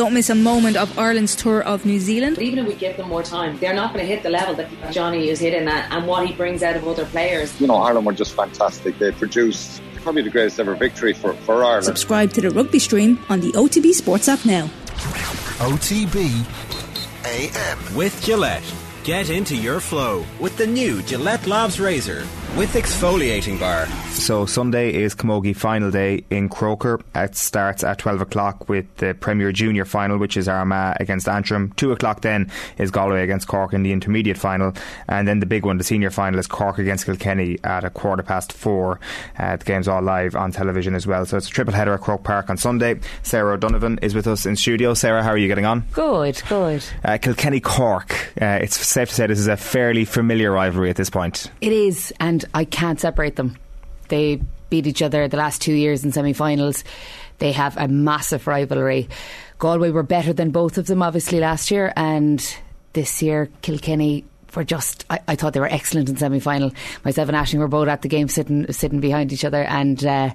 Don't miss a moment of Ireland's tour of New Zealand. Even if we give them more time, they're not going to hit the level that Johnny is hitting at and what he brings out of other players. You know, Ireland were just fantastic. They produced probably the greatest ever victory for, for Ireland. Subscribe to the rugby stream on the OTB Sports app now. OTB AM. With Gillette. Get into your flow with the new Gillette Labs Razor with exfoliating bar. So Sunday is Camogie final day in Croker. It starts at 12 o'clock with the Premier Junior final, which is Armagh against Antrim. 2 o'clock then is Galway against Cork in the intermediate final. And then the big one, the senior final, is Cork against Kilkenny at a quarter past 4. Uh, the game's all live on television as well. So it's a triple header at Croke Park on Sunday. Sarah O'Donovan is with us in studio. Sarah, how are you getting on? Good, good. Uh, Kilkenny Cork. Uh, it's safe to say this is a fairly familiar rivalry at this point. It is, and I can't separate them. They beat each other the last two years in semi finals. They have a massive rivalry. Galway were better than both of them, obviously, last year, and this year, Kilkenny were just I, I thought they were excellent in semi final. Myself and Ashling were both at the game sitting sitting behind each other and uh,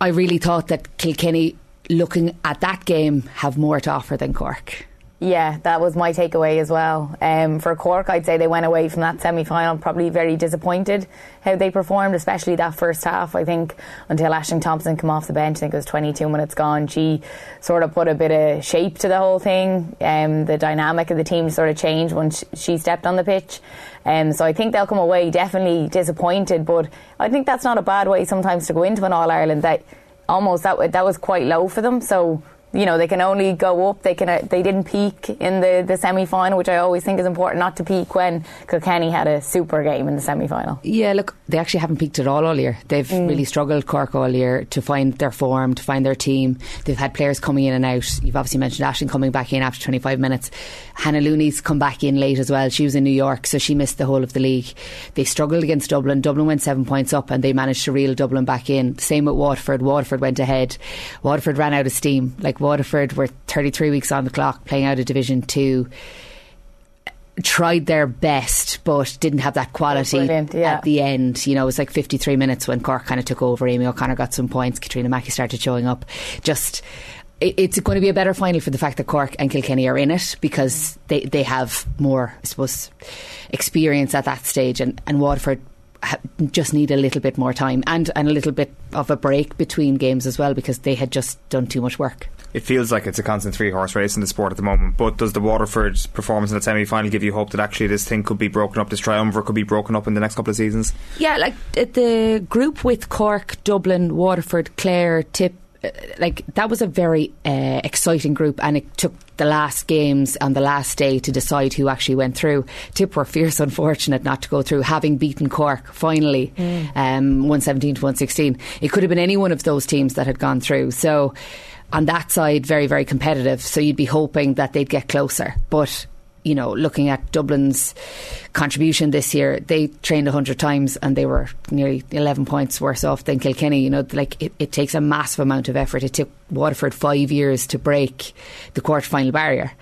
I really thought that Kilkenny looking at that game have more to offer than Cork. Yeah, that was my takeaway as well. Um, for Cork, I'd say they went away from that semi final probably very disappointed how they performed, especially that first half. I think until Ashling Thompson came off the bench, I think it was 22 minutes gone, she sort of put a bit of shape to the whole thing. Um, the dynamic of the team sort of changed when she stepped on the pitch. Um, so I think they'll come away definitely disappointed, but I think that's not a bad way sometimes to go into an All Ireland. That almost that that was quite low for them. So you know they can only go up. They can uh, they didn't peak in the, the semi final, which I always think is important not to peak when Kilkenny had a super game in the semi final. Yeah, look, they actually haven't peaked at all all year. They've mm. really struggled Cork all year to find their form, to find their team. They've had players coming in and out. You've obviously mentioned Ashling coming back in after 25 minutes. Hannah Looney's come back in late as well. She was in New York, so she missed the whole of the league. They struggled against Dublin. Dublin went seven points up, and they managed to reel Dublin back in. Same with Waterford. Waterford went ahead. Waterford ran out of steam. Like Waterford were 33 weeks on the clock, playing out of Division Two tried their best but didn't have that quality yeah. at the end. You know, it was like 53 minutes when Cork kind of took over. Amy O'Connor got some points. Katrina Mackey started showing up. Just it's going to be a better final for the fact that Cork and Kilkenny are in it because they, they have more, I suppose, experience at that stage, and, and Waterford just need a little bit more time and, and a little bit of a break between games as well because they had just done too much work. It feels like it's a constant three horse race in the sport at the moment, but does the Waterford performance in the semi final give you hope that actually this thing could be broken up, this triumvirate could be broken up in the next couple of seasons? Yeah, like the group with Cork, Dublin, Waterford, Clare, Tip, uh, like that was a very uh, exciting group, and it took the last games on the last day to decide who actually went through. Tip were fierce unfortunate not to go through, having beaten Cork finally, mm. um, 117 to 116. It could have been any one of those teams that had gone through. So on that side, very, very competitive. So you'd be hoping that they'd get closer. But you know, looking at Dublin's contribution this year, they trained 100 times and they were nearly 11 points worse off than Kilkenny. You know, like it, it takes a massive amount of effort. It took Waterford five years to break the quarter final barrier.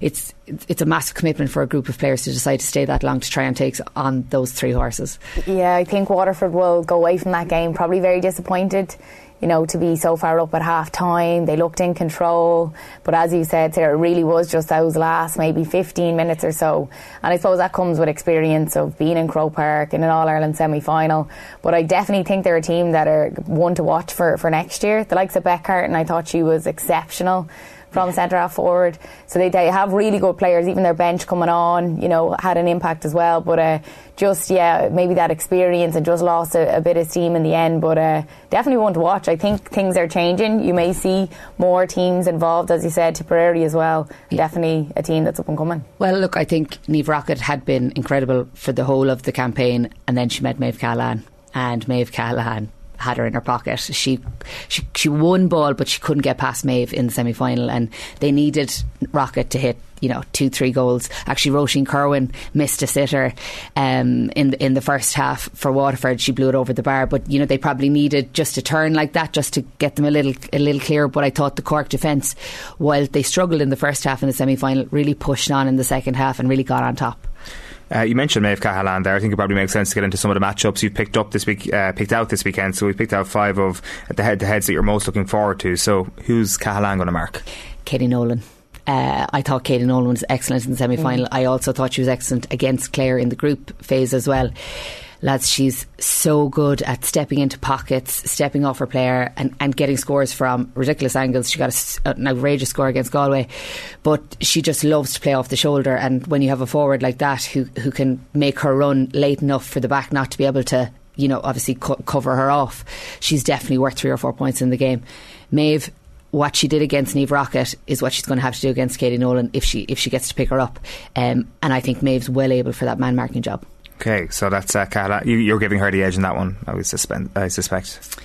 It's it's a massive commitment for a group of players to decide to stay that long to try and take on those three horses. Yeah, I think Waterford will go away from that game probably very disappointed you know, to be so far up at half time. They looked in control. But as you said, Sarah, it really was just those last maybe 15 minutes or so. And I suppose that comes with experience of being in Croke Park in an All Ireland semi final. But I definitely think they're a team that are one to watch for, for next year. The likes of Beth Carton, I thought she was exceptional from centre half forward. So they, they have really good players. Even their bench coming on, you know, had an impact as well. But uh, just yeah, maybe that experience and just lost a, a bit of steam in the end. But uh, definitely one to watch. I think things are changing. You may see more teams involved, as you said, Tipperary as well. Yeah. Definitely a team that's up and coming. Well, look, I think Niamh Rockett had been incredible for the whole of the campaign, and then she met Maeve Cahalane, and Maeve Cahalane had her in her pocket. She she she won ball, but she couldn't get past Maeve in the semi final, and they needed Rockett to hit you know two three goals. Actually, Roisin Kerwin missed a sitter um, in the, in the first half for Waterford. She blew it over the bar, but you know they probably needed just a turn like that just to get them a little a little clearer. But I thought the Cork defence, while they struggled in the first half in the semi final, really pushed on in the second half and really got on top. Uh, you mentioned Maeve Cahalane there. I think it probably makes sense to get into some of the matchups you've picked up this week, uh, picked out this weekend. So we've picked out five of the head-to-heads that you're most looking forward to. So who's Cahalane going to mark? Katie Nolan. Uh, I thought Katie Nolan was excellent in the semi final. Mm. I also thought she was excellent against Clare in the group phase as well lads, she's so good at stepping into pockets, stepping off her player, and, and getting scores from ridiculous angles. She got a, an outrageous score against Galway, but she just loves to play off the shoulder. And when you have a forward like that who who can make her run late enough for the back not to be able to, you know, obviously co- cover her off, she's definitely worth three or four points in the game. Maeve, what she did against Niamh Rockett is what she's going to have to do against Katie Nolan if she if she gets to pick her up. Um, and I think Maeve's well able for that man marking job. Okay, so that's uh, Cala. You, are giving her the edge in that one. I would suspend. I suspect.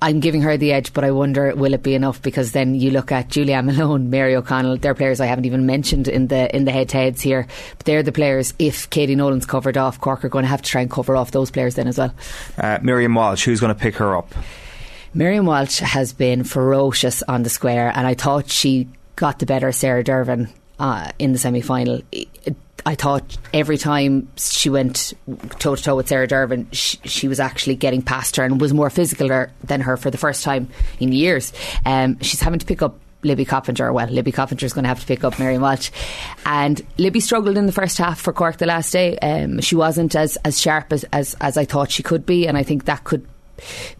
I'm giving her the edge, but I wonder will it be enough? Because then you look at Julia Malone, Mary O'Connell, they're players I haven't even mentioned in the in the head to heads here. But they're the players. If Katie Nolan's covered off, Cork are going to have to try and cover off those players then as well. Uh, Miriam Walsh, who's going to pick her up? Miriam Walsh has been ferocious on the square, and I thought she got the better Sarah Dervan uh, in the semi final. I thought every time she went toe to toe with Sarah Dervan, she, she, was actually getting past her and was more physical than her for the first time in years. Um, she's having to pick up Libby Coppinger. Well, Libby Coppinger is going to have to pick up Mary Walsh. And Libby struggled in the first half for Cork the last day. Um, she wasn't as, as sharp as, as, as I thought she could be, and I think that could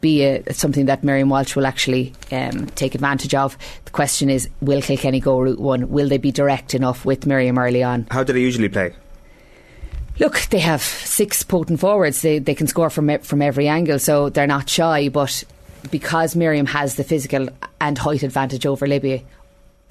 be a, something that Miriam Walsh will actually um, take advantage of. The question is, will Kilkenny go route one? Will they be direct enough with Miriam early on? How do they usually play? Look, they have six potent forwards. They they can score from from every angle, so they're not shy. But because Miriam has the physical and height advantage over Libby,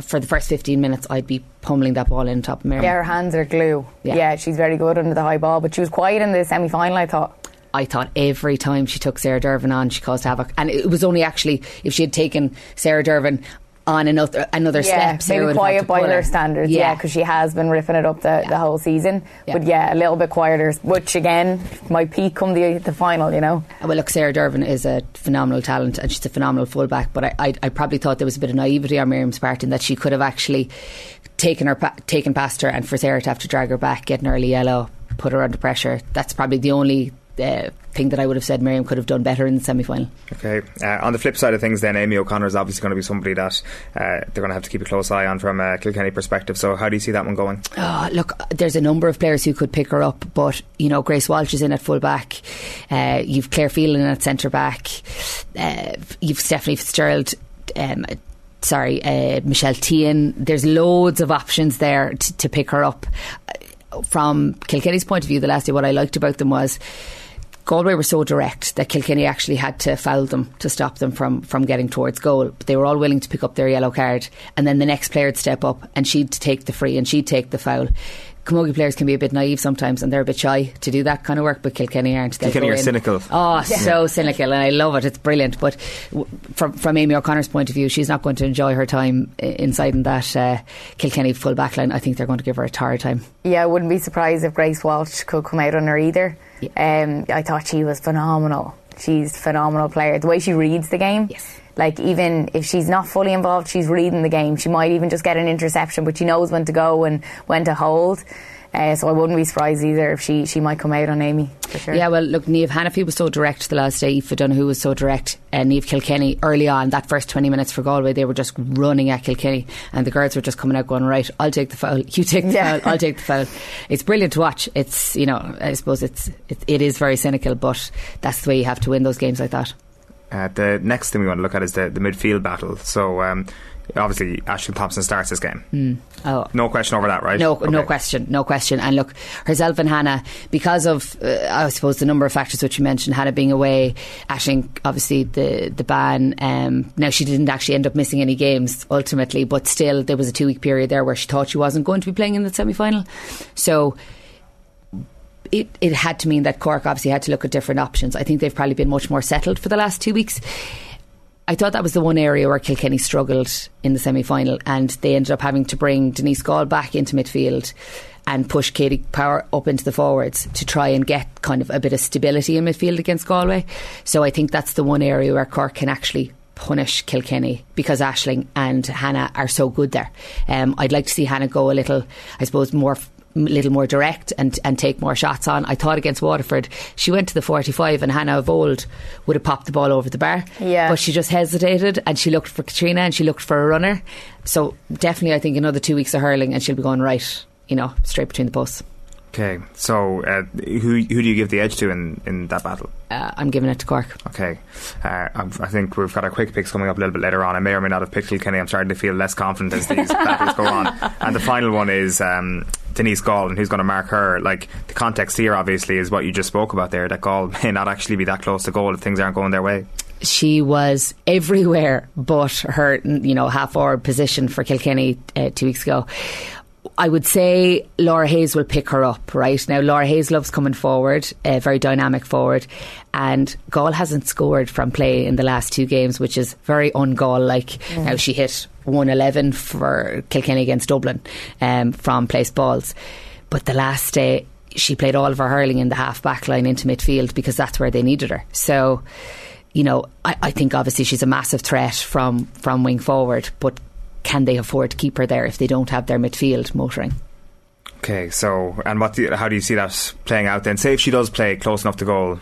for the first 15 minutes, I'd be pummeling that ball in top of Miriam. Yeah, her hands are glue. Yeah. yeah, she's very good under the high ball, but she was quiet in the semi final, I thought. I thought every time she took Sarah Dervan on, she caused havoc. And it was only actually if she had taken Sarah Dervan on another another yeah, step. Maybe quiet by her standards, yeah, because yeah, she has been ripping it up the, yeah. the whole season. Yeah. But yeah, a little bit quieter, which again might peak come the the final, you know. Well, look, Sarah Dervan is a phenomenal talent and she's a phenomenal fullback. But I, I, I probably thought there was a bit of naivety on Miriam's part in that she could have actually taken her taken past her, and for Sarah to have to drag her back, get an early yellow, put her under pressure. That's probably the only uh, thing that I would have said Miriam could have done better in the semi final. Okay. Uh, on the flip side of things, then Amy O'Connor is obviously going to be somebody that uh, they're going to have to keep a close eye on from a Kilkenny perspective. So, how do you see that one going? Oh, look, there's a number of players who could pick her up, but you know, Grace Walsh is in at full back. Uh, you've Claire Phelan at centre back. Uh, you've Stephanie Fitzgerald. Um, sorry, uh, Michelle Teehan. There's loads of options there t- to pick her up. From Kilkenny's point of view, the last day, what I liked about them was Galway were so direct that Kilkenny actually had to foul them to stop them from, from getting towards goal. But they were all willing to pick up their yellow card, and then the next player would step up and she'd take the free and she'd take the foul. Camogie players can be a bit naive sometimes and they're a bit shy to do that kind of work, but Kilkenny aren't. They'll Kilkenny are cynical. Oh, yeah. so cynical, and I love it. It's brilliant. But from from Amy O'Connor's point of view, she's not going to enjoy her time inside in that uh, Kilkenny full back line. I think they're going to give her a tired time. Yeah, I wouldn't be surprised if Grace Walsh could come out on her either. Yeah. Um, I thought she was phenomenal. She's a phenomenal player. The way she reads the game. Yes. Like even if she's not fully involved, she's reading the game. She might even just get an interception, but she knows when to go and when to hold. Uh, so I wouldn't be surprised either if she, she might come out on Amy for sure. Yeah, well, look, Niamh Hanniffy was so direct the last day. Aoife Donoghue was so direct. And uh, Niamh Kilkenny early on, that first 20 minutes for Galway, they were just running at Kilkenny. And the girls were just coming out going, right, I'll take the foul, you take the yeah. foul, I'll take the foul. It's brilliant to watch. It's, you know, I suppose it's, it, it is very cynical, but that's the way you have to win those games like that. Uh, the next thing we want to look at is the, the midfield battle. So, um, obviously Ashling Thompson starts this game. Mm. Oh. No question over that, right? No, okay. no question, no question. And look, herself and Hannah, because of uh, I suppose the number of factors which you mentioned, Hannah being away, Ashling obviously the the ban. Um, now she didn't actually end up missing any games ultimately, but still there was a two week period there where she thought she wasn't going to be playing in the semi final. So it, it had to mean that Cork obviously had to look at different options. I think they've probably been much more settled for the last two weeks. I thought that was the one area where Kilkenny struggled in the semi final, and they ended up having to bring Denise Gall back into midfield and push Katie Power up into the forwards to try and get kind of a bit of stability in midfield against Galway. So I think that's the one area where Cork can actually punish Kilkenny because Ashling and Hannah are so good there. Um, I'd like to see Hannah go a little, I suppose, more little more direct and, and take more shots on. I thought against Waterford, she went to the 45 and Hannah of old would have popped the ball over the bar. Yeah. But she just hesitated and she looked for Katrina and she looked for a runner. So definitely, I think another two weeks of hurling and she'll be going right, you know, straight between the posts. Okay, so uh, who who do you give the edge to in, in that battle? Uh, I'm giving it to Cork. Okay, uh, I'm- I think we've got our quick picks coming up a little bit later on. I may or may not have picked Kilkenny. I'm starting to feel less confident as these battles go on. And the final one is um, Denise Gall, and who's going to mark her? Like the context here, obviously, is what you just spoke about there. That Gall may not actually be that close to goal if things aren't going their way. she was everywhere but her, you know, half forward position for Kilkenny uh, two weeks ago. I would say Laura Hayes will pick her up, right? Now, Laura Hayes loves coming forward, uh, very dynamic forward, and Gall hasn't scored from play in the last two games, which is very un Gall like. Now, she hit 111 for Kilkenny against Dublin um, from place balls, but the last day she played all of her hurling in the half back line into midfield because that's where they needed her. So, you know, I, I think obviously she's a massive threat from, from wing forward, but can they afford to keep her there if they don't have their midfield motoring? Okay, so and what? Do you, how do you see that playing out then? Say if she does play close enough to goal,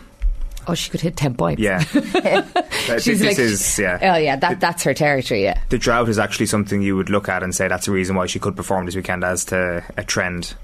Oh, she could hit 10 points. yeah. This She's this like- is yeah. Oh, yeah, that, that's her territory, yeah. the drought is actually something you would look at and say that's a reason why she could perform this weekend as to a trend.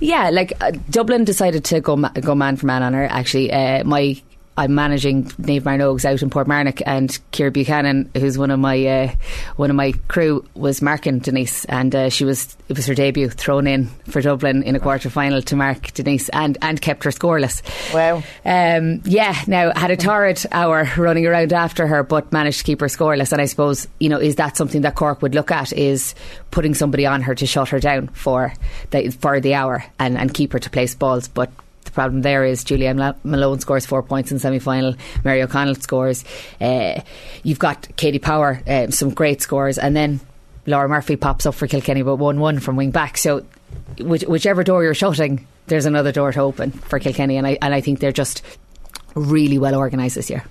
Yeah, like uh, Dublin decided to go ma- go man for man on her. Actually, uh, my I'm managing Naomh Mearnóg out in Portmarnock, and Kira Buchanan, who's one of my uh, one of my crew, was marking Denise, and uh, she was it was her debut thrown in for Dublin in a quarter final to mark Denise, and and kept her scoreless. Wow. Um, yeah, now had a torrid hour running around after her, but managed to keep her scoreless. And I suppose you know is that something that Cork would look at is putting somebody on her to shut her down for the for the hour and, and keep her to place balls, but. The problem there is Julianne Malone scores four points in semi final. Mary O'Connell scores. Uh, you've got Katie Power, uh, some great scores, and then Laura Murphy pops up for Kilkenny, but one one from wing back. So which, whichever door you're shutting, there's another door to open for Kilkenny, and I and I think they're just really well organised this year.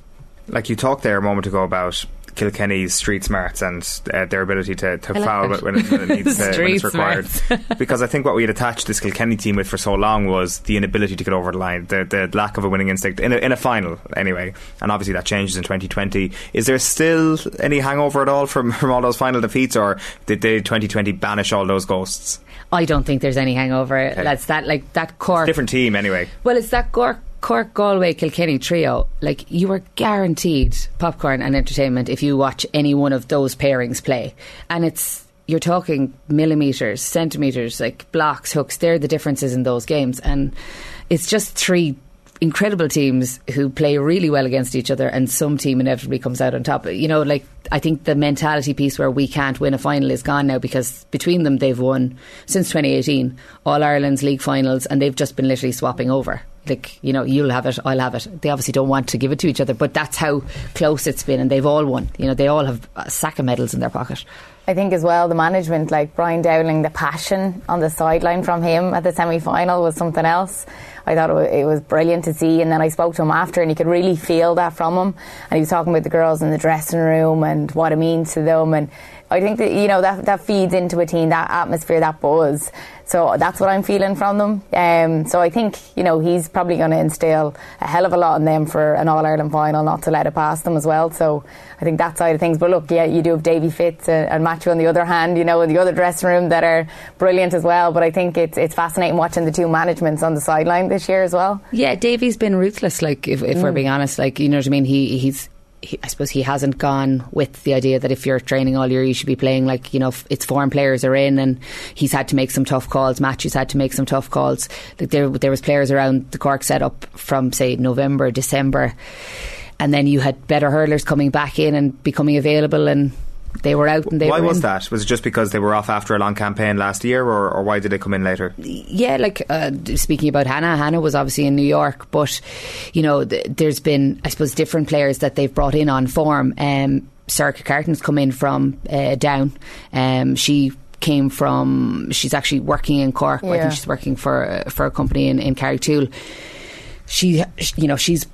Like you talked there a moment ago about Kilkenny's street smarts and uh, their ability to, to like foul that. when it, when it needs to, when it's required. because I think what we had attached this Kilkenny team with for so long was the inability to get over the line, the, the lack of a winning instinct in a, in a final anyway. And obviously that changes in 2020. Is there still any hangover at all from, from all those final defeats, or did they 2020 banish all those ghosts? I don't think there's any hangover. That's that like that Cork. Different team anyway. Well, it's that Cork, Cork, Galway, Kilkenny trio. Like you are guaranteed popcorn and entertainment if you watch any one of those pairings play, and it's you're talking millimeters, centimeters, like blocks, hooks. They're the differences in those games, and it's just three incredible teams who play really well against each other, and some team inevitably comes out on top. You know, like I think the mentality piece where we can't win a final is gone now because between them they've won since 2018 All Ireland's league finals, and they've just been literally swapping over. Like you know, you'll have it, I'll have it. They obviously don't want to give it to each other, but that's how close it's been, and they've all won. You know, they all have a sack of medals in their pocket. I think as well the management, like Brian Dowling, the passion on the sideline from him at the semi final was something else. I thought it was, brilliant to see, and then I spoke to him after, and you could really feel that from him. And he was talking about the girls in the dressing room and what it means to them, and I think that you know that that feeds into a team, that atmosphere, that buzz. So that's what I'm feeling from them. Um, so I think you know he's probably going to instill a hell of a lot in them for an All Ireland final, not to let it pass them as well. So I think that side of things. But look, yeah, you do have Davy Fitz and, and Matthew on the other hand, you know, in the other dressing room that are brilliant as well. But I think it's it's fascinating watching the two managements on the sideline this year as well. Yeah, Davy's been ruthless. Like, if, if we're being honest, like you know what I mean. He he's. He, I suppose he hasn't gone with the idea that if you're training all year, you should be playing like you know it's foreign players are in, and he's had to make some tough calls. Matthews had to make some tough calls. Like there, there was players around the Cork setup from say November, December, and then you had better hurlers coming back in and becoming available, and they were out and they Why were was in. that? Was it just because they were off after a long campaign last year, or, or why did they come in later? yeah, like uh, speaking about Hannah, Hannah was obviously in New York, but you know, th- there's been, I suppose, different players that they've brought in on form. Um, Sarah Carton's come in from uh, down. Um, she came from. She's actually working in Cork. I think she's working for uh, for a company in in Carrigtwohill. She, you know, she's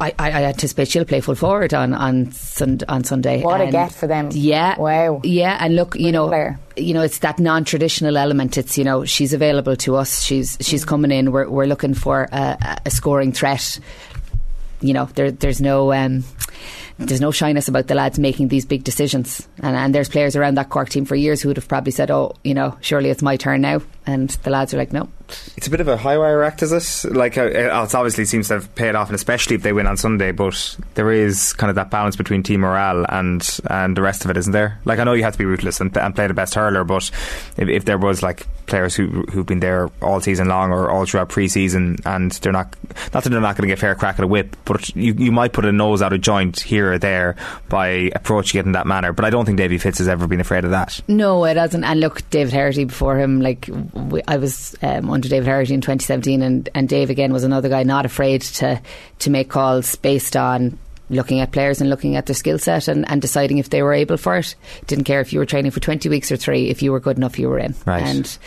I, I anticipate she'll play full forward on on, sun, on Sunday. What a get for them! Yeah, wow. Yeah, and look, you know, player. you know, it's that non-traditional element. It's you know, she's available to us. She's she's coming in. We're we're looking for a, a scoring threat. You know, there there's no. Um, there's no shyness about the lads making these big decisions. And, and there's players around that Cork team for years who would have probably said, oh, you know, surely it's my turn now. And the lads are like, no. It's a bit of a high wire act, is it? Like, uh, it obviously seems to have paid off, and especially if they win on Sunday. But there is kind of that balance between team morale and and the rest of it, isn't there? Like, I know you have to be ruthless and, and play the best hurler, but if, if there was like players who who've been there all season long or all throughout pre-season, and they're not not that they're not going to get fair crack at a whip, but you you might put a nose out of joint here or there by approaching it in that manner. But I don't think Davy Fitz has ever been afraid of that. No, it hasn't. And look, David Herity before him, like we, I was um, under David Herity in 2017, and, and Dave again was another guy not afraid to to make calls based on looking at players and looking at their skill set and, and deciding if they were able for it. Didn't care if you were training for 20 weeks or three. If you were good enough, you were in. Right. And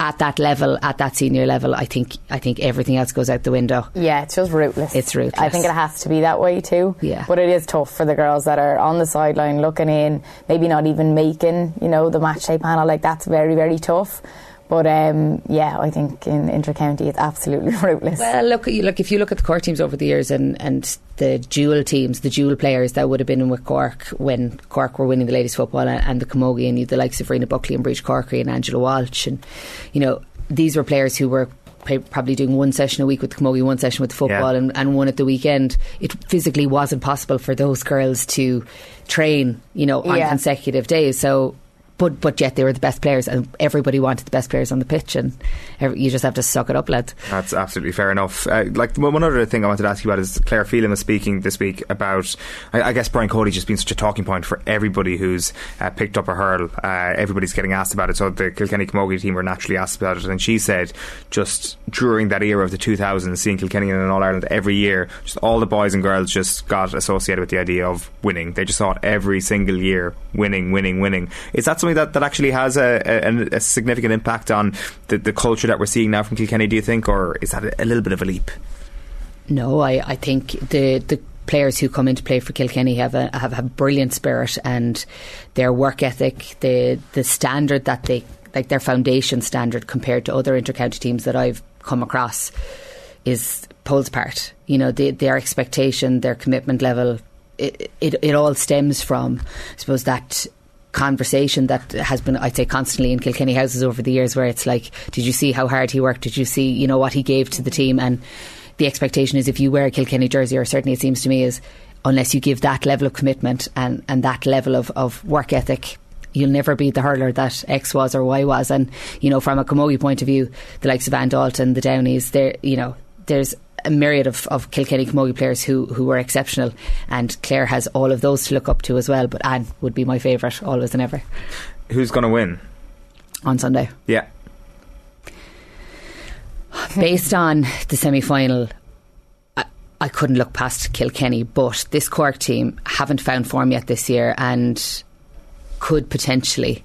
at that level, at that senior level, I think I think everything else goes out the window. Yeah, it's just ruthless. It's ruthless. I think it has to be that way too. Yeah. But it is tough for the girls that are on the sideline looking in, maybe not even making, you know, the match day panel. Like that's very, very tough. But um, yeah, I think in inter-county it's absolutely ruthless. Well, look, look if you look at the Cork teams over the years and, and the dual teams, the dual players that would have been in with Cork when Cork were winning the ladies' football and, and the Camogie and you the likes of Rena Buckley and Briege Corkery and Angela Walsh and you know these were players who were probably doing one session a week with the Camogie, one session with the football, Yeah. and, and one at the weekend. It physically wasn't possible for those girls to train, you know, on Yeah. consecutive days. So. But but yet they were the best players, and everybody wanted the best players on the pitch, and every, you just have to suck it up, lads. That's absolutely fair enough. Uh, like one other thing I wanted to ask you about is Claire Phelan was speaking this week about. I, I guess Brian Cody's just been such a talking point for everybody who's uh, picked up a hurl. Uh, everybody's getting asked about it. So the Kilkenny Camogie team were naturally asked about it, and she said just during that era of the 2000s, seeing Kilkenny in All Ireland every year, just all the boys and girls just got associated with the idea of winning. They just thought every single year winning, winning, winning. Is that something that, that actually has a, a, a significant impact on the, the culture that we're seeing now from Kilkenny? Do you think, or is that a, little bit of a leap? No, I, I think the the players who come in to play for Kilkenny have a have a brilliant spirit and their work ethic, the the standard that they like their foundation standard compared to other intercounty teams that I've come across is poles apart. You know, the, their expectation, their commitment level, it, it it all stems from, I suppose that conversation that has been I'd say constantly in Kilkenny houses over the years where it's like did you see how hard he worked? Did you see you know what he gave to the team? And the expectation is if you wear a Kilkenny jersey or certainly it seems to me is unless you give that level of commitment and, and that level of, of work ethic you'll never be the hurler that X was or Y was. And you know from a Camogie point of view the likes of Ann Dalton the Downeys there you know there's a myriad of, of Kilkenny Camogie players who, who were exceptional and Claire has all of those to look up to as well but Anne would be my favourite always and ever Who's going to win? on Sunday Yeah. based on the semi final, I, I couldn't look past Kilkenny, but this Cork team haven't found form yet this year and could potentially,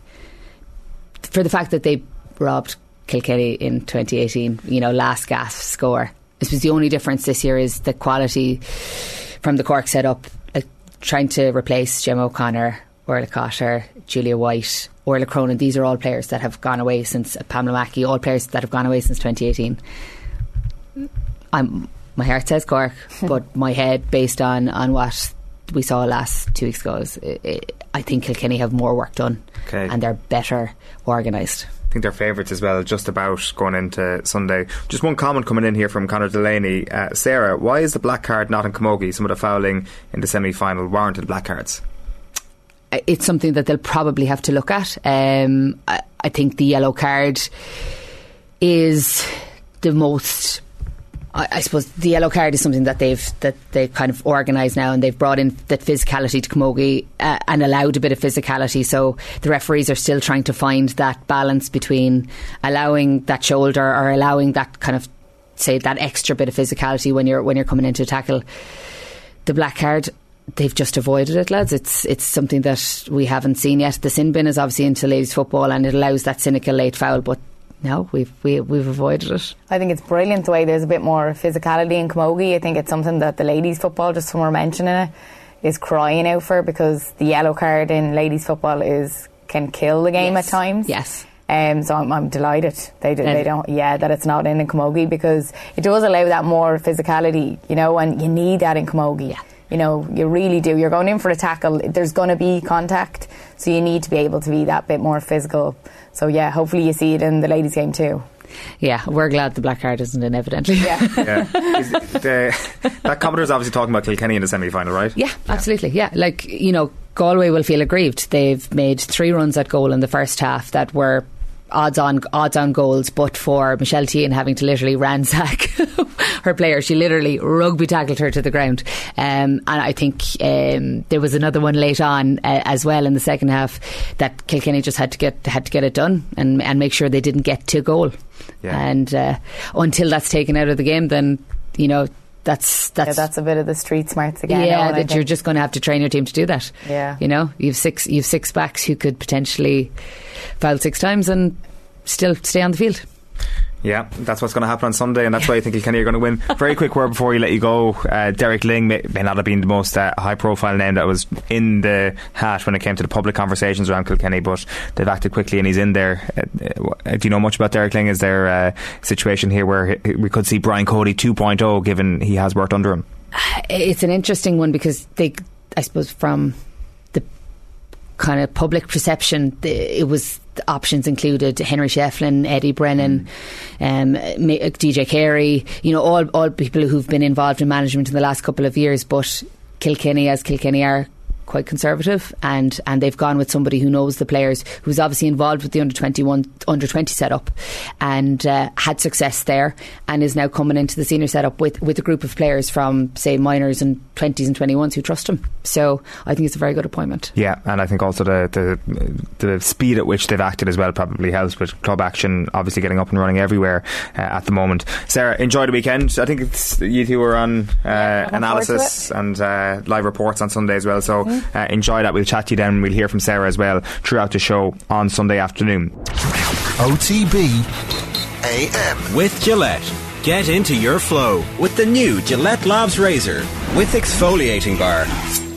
for the fact that they robbed Kilkenny in 2018, you know, last gasp score. This was the only difference this year is the quality from the Cork setup, like trying to replace Gemma O'Connor, Orla Cotter, Julia White, Orla Cronin. These are all players that have gone away since uh, Pamela Mackey, all players that have gone away since 2018. I'm my heart says Cork, but my head, based on on what we saw last two weeks ago, is i i I think Kilkenny have more work done, Okay. and they're better organised. I think they're favourites as well, just about going into Sunday. Just one comment coming in here from Conor Delaney. Uh, Sarah, why is the black card not in Camogie? Some of the fouling in the semi final warranted black cards. it's something that they'll probably have to look at. Um, I, I think the yellow card is the most. I, I suppose the yellow card is something that they've that they've kind of organised now, and they've brought in that physicality to Camogie uh, and allowed a bit of physicality. So the referees are still trying to find that balance between allowing that shoulder or allowing that kind of say that extra bit of physicality when you're when you're coming into tackle the black card. They've just avoided it lads. It's it's something that we haven't seen yet. The sin bin is obviously into ladies football and it allows that cynical late foul but no, we've we, we've avoided it. I think it's brilliant the way there's a bit more physicality in Camogie. I think it's something that the ladies' football, just when we're mentioning it, is crying out for because the yellow card in ladies' football is can kill the game Yes. at times. Yes. Um, so I'm, I'm delighted they do, they don't yeah that it's not in in Camogie because it does allow that more physicality you know and you need that in Camogie Yeah. You know you really do you're going in for a tackle there's going to be contact so you need to be able to be that bit more physical so yeah hopefully you see it in the ladies game too Yeah, we're glad the black card isn't in, evidently. yeah Yeah. Is the, that Commodore's obviously talking about Kilkenny in the semi final, right? Yeah, absolutely. Yeah, like you know, Galway will feel aggrieved. They've made three runs at goal in the first half that were odds on odds on goals, but for Michelle Teehan having to literally ransack her player, she literally rugby tackled her to the ground. Um, and I think um, there was another one late on uh, as well in the second half that Kilkenny just had to get had to get it done and and make sure they didn't get to goal. Yeah. And uh, until that's taken out of the game, then you know. That's that's yeah that's a bit of the street smarts again yeah, that you're just going to have to train your team to do that. Yeah. you know, you've six you've six backs who could potentially foul six times and still stay on the field. Yeah, that's what's going to happen on Sunday, and that's why I think Kilkenny are going to win. Very quick word before we let you go. Uh, Derek Lyng may, may not have been the most uh, high profile name that was in the hat when it came to the public conversations around Kilkenny, but they've acted quickly and he's in there. Uh, uh, do you know much about Derek Lyng? Is there a situation here where we could see Brian Cody 2.0 given he has worked under him? It's an interesting one because they, I suppose, from kind of public perception, it was options included Henry Shefflin, Eddie Brennan, um, DJ Carey, you know, all all people who've been involved in management in the last couple of years. But Kilkenny, as Kilkenny are quite conservative, and and they've gone with somebody who knows the players, who's obviously involved with the under twenty one, under twenty setup, and uh, had success there, and is now coming into the senior setup with with a group of players from say minors and twenties and twenty ones who trust him. So I think it's a very good appointment. Yeah, and I think also the, the the speed at which they've acted as well probably helps with club action obviously getting up and running everywhere uh, at the moment. Sarah, enjoy the weekend. I think it's you two were on uh, looking analysis and uh, live reports on Sunday as well. So uh, enjoy that. We'll chat to you then. We'll hear from Sarah as well throughout the show on Sunday afternoon. OTB AM. With Gillette. Get into your flow with the new Gillette Labs Razor with exfoliating bar.